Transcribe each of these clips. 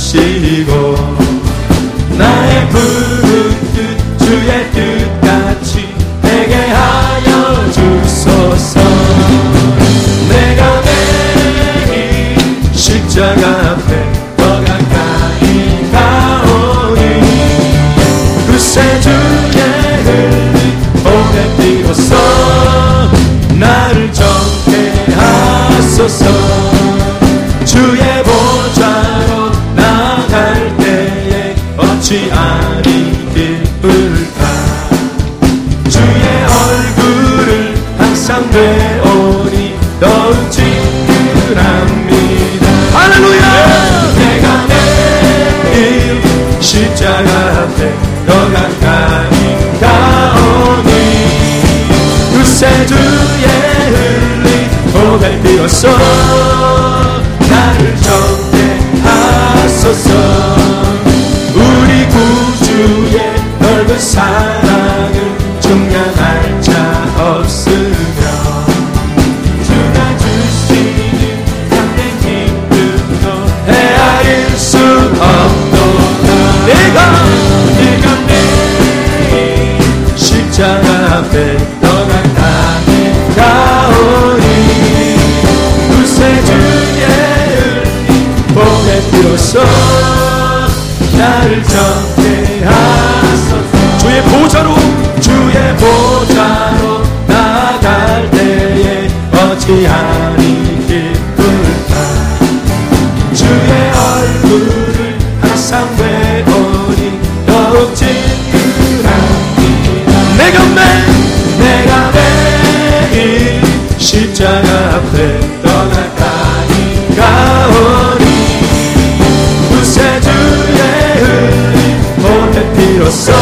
주시고 나의 부른 뜻 주의 뜻같이 되게 하여 주소서. 내가 매일 십자가 앞에 더 가까이 가오니 그새 주의 흘린 오랜 띄어서 나를 정케 하소서. 주의 보좌 어찌하리 기쁠까? 주의 얼굴을 항상 배우니 더욱 친근합니다. 할렐루야! 내가 내일 십자가 앞에 더 가까이 가오니 그새 주의 흘린 고백 피어서 나를 정죄하소서 주의 보좌로 주의 보좌로 나갈 때에 어찌하니 기쁠까? 주의 얼굴을 항상 배우니 더욱 친근합니다 내가 매 내가 매일 십자가 앞에 피로써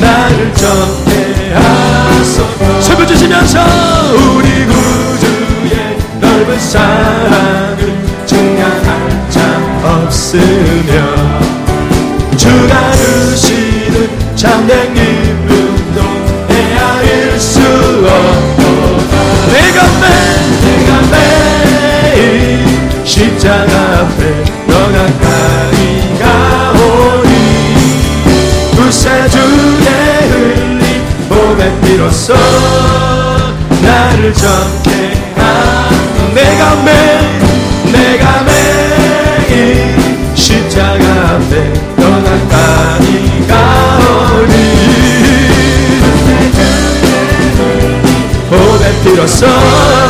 나를 정죄하소서 세배 주시면서 우리 구주의 넓은 사랑을 증명할 자 없으며 피로써 나를 정케하 내가 매 내가 매일 십자가 앞에 더 가까이 가오니 몸의 피로써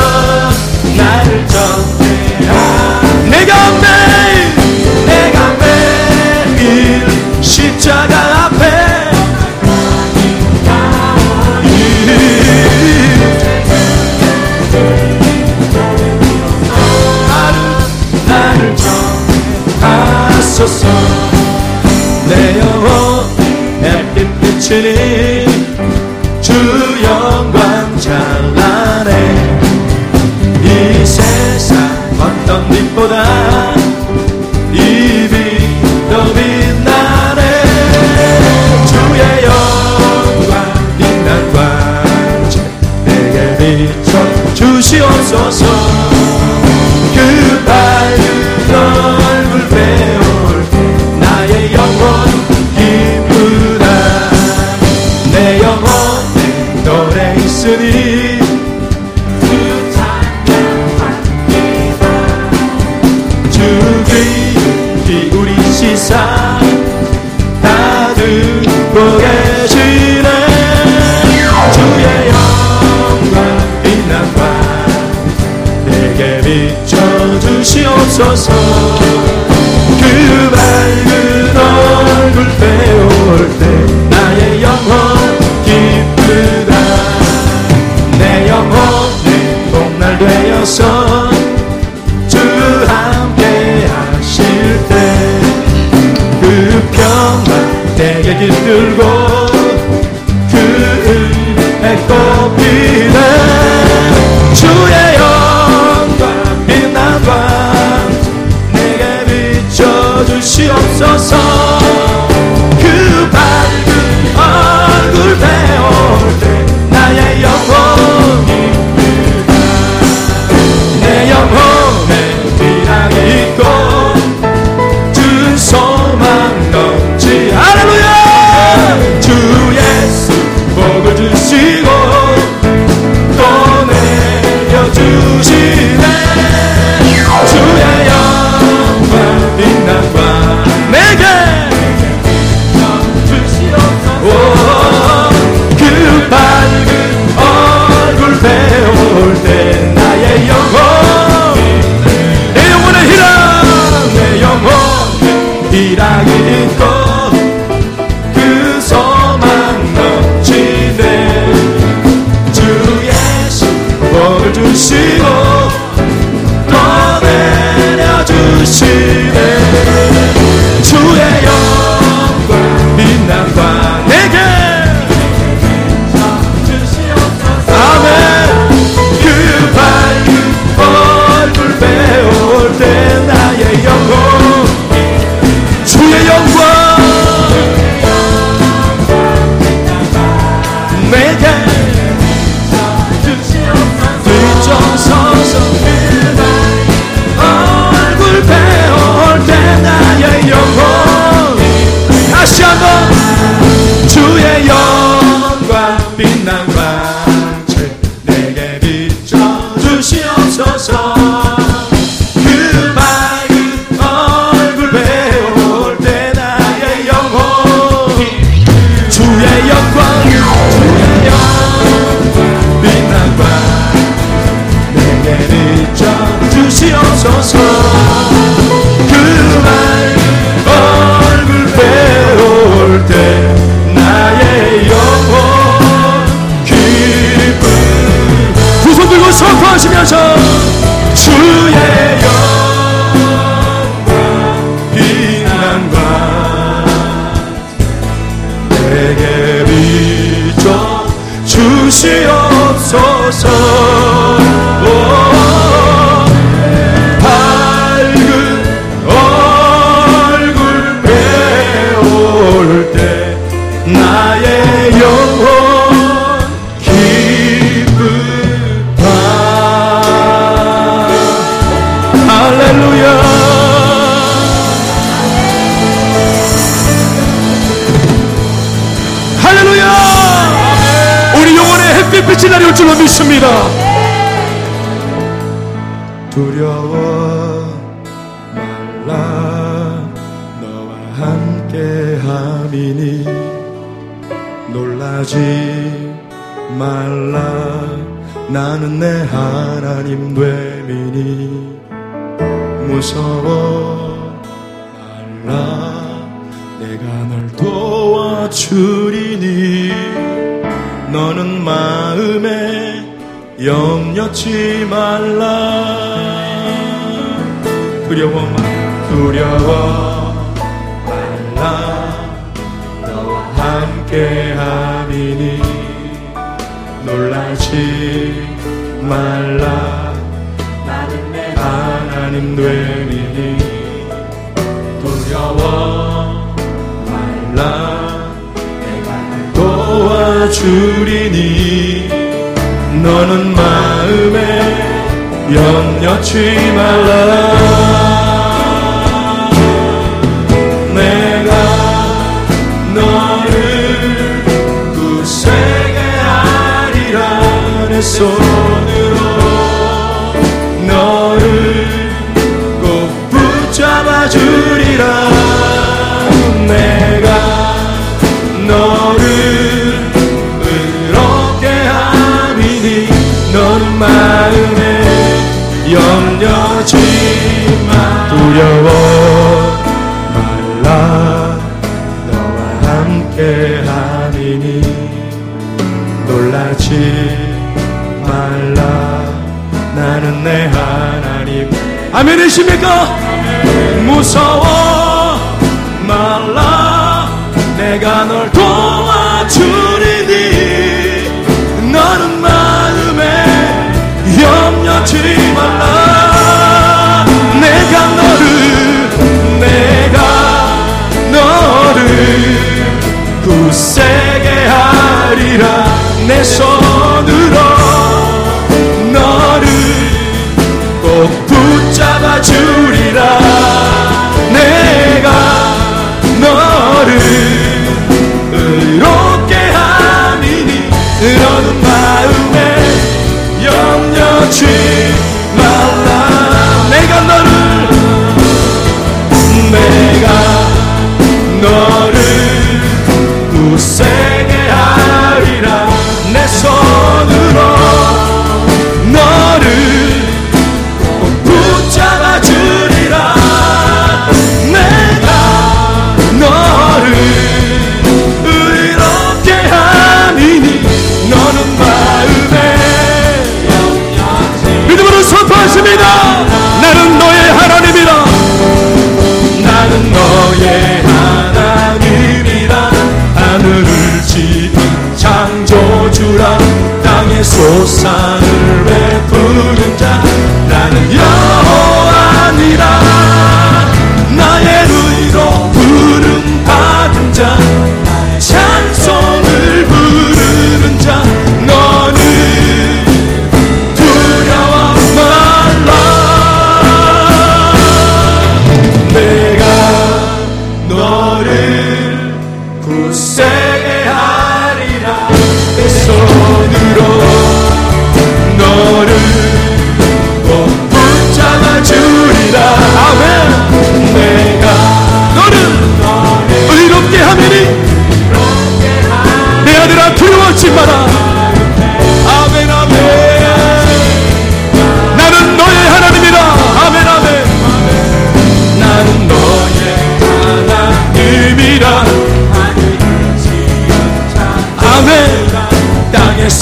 빛이 줄 로 믿습니다. 두려워 말라. 너와 함께 함이니 놀라지 말라. 나는 내 하나님 됨이니 무서워 말라. 내가 널 도와주리니 염려치 말라. 두려워 두려워 말라. 너와 함께 하리니 놀라지 말라. 나는 내 하나님 되리니 두려워 말라. 도와주리니 너는 마음에 염려치 말라. 내가 너를 굳세게 하리라. 내 손 넌 마음에 염려지 마 두려워 말라. 너와 함께 하리니 놀라지 말라. 나는 내 하나님. 아멘이십니까? 무서워 말라. 내가 널 도와 염려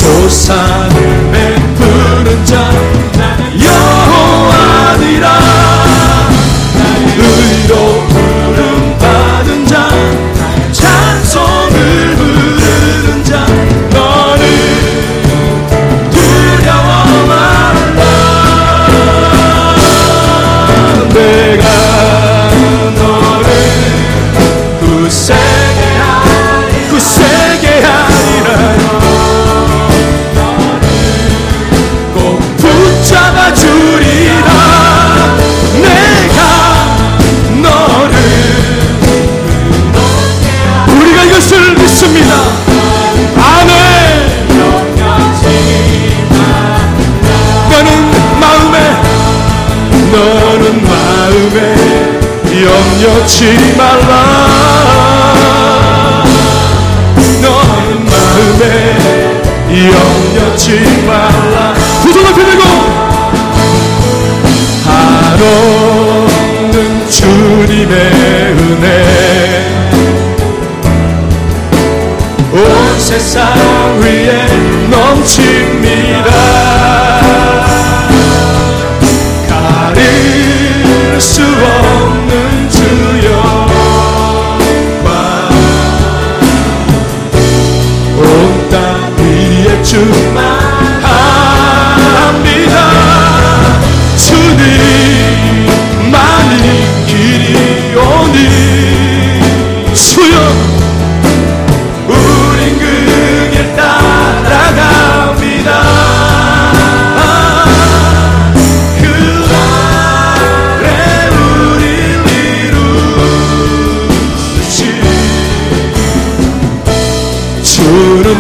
sou sábio. 염려치 말라. 너는 마음에 염려치 말라. 두 손을 들고 하루는 주님의 은혜. 온 세상 위에 넘칩니다. 가릴 수 없는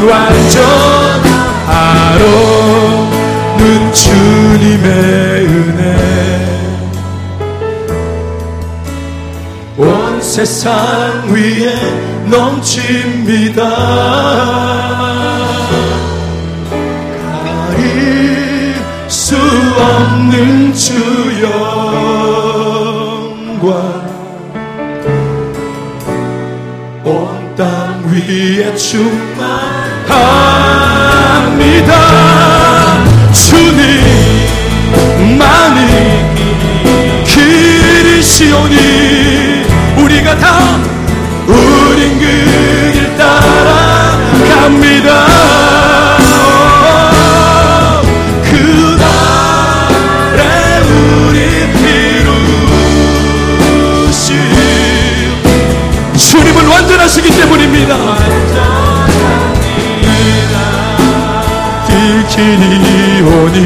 완전하로 는 주님의 은혜. 온 세상 위에 넘칩니다. 가릴 수 없는 주 영광. 온 땅 위에 충만 합니다. 주님만이 길이시오니 우리가 다 길이 오니.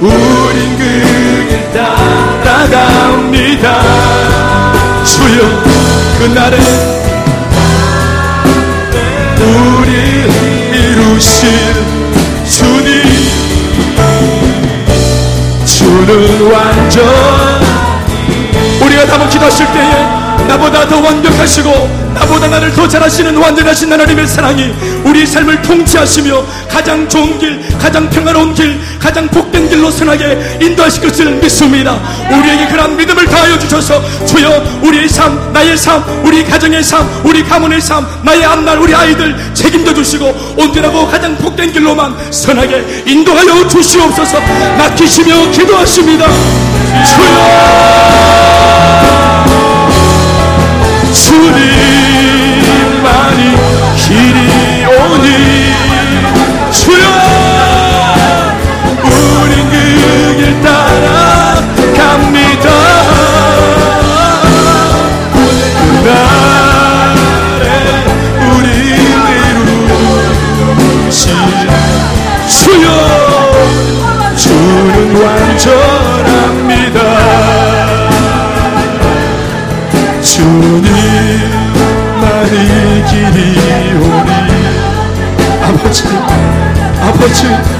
우린 그길 따라갑니다. 주여 그날에 우리 이루실 주님. 주는 완전 우리가 다음 기도하실 때에 나보다 더 완벽하시고 나보다 나를 더 잘하시는 완전하신 하나님의 사랑이 우리 삶을 통치하시며 가장 좋은 길, 가장 평화로운 길, 가장 복된 길로 선하게 인도하실 것을 믿습니다. 우리에게 그런 믿음을 다하여 주셔서 주여 우리의 삶, 나의 삶, 우리 가정의 삶, 우리 가문의 삶, 나의 앞날, 우리 아이들 책임져 주시고 온전하고 가장 복된 길로만 선하게 인도하여 주시옵소서 맡기시며 기도하십니다. 주여 주님만이 길이 오니 주여 길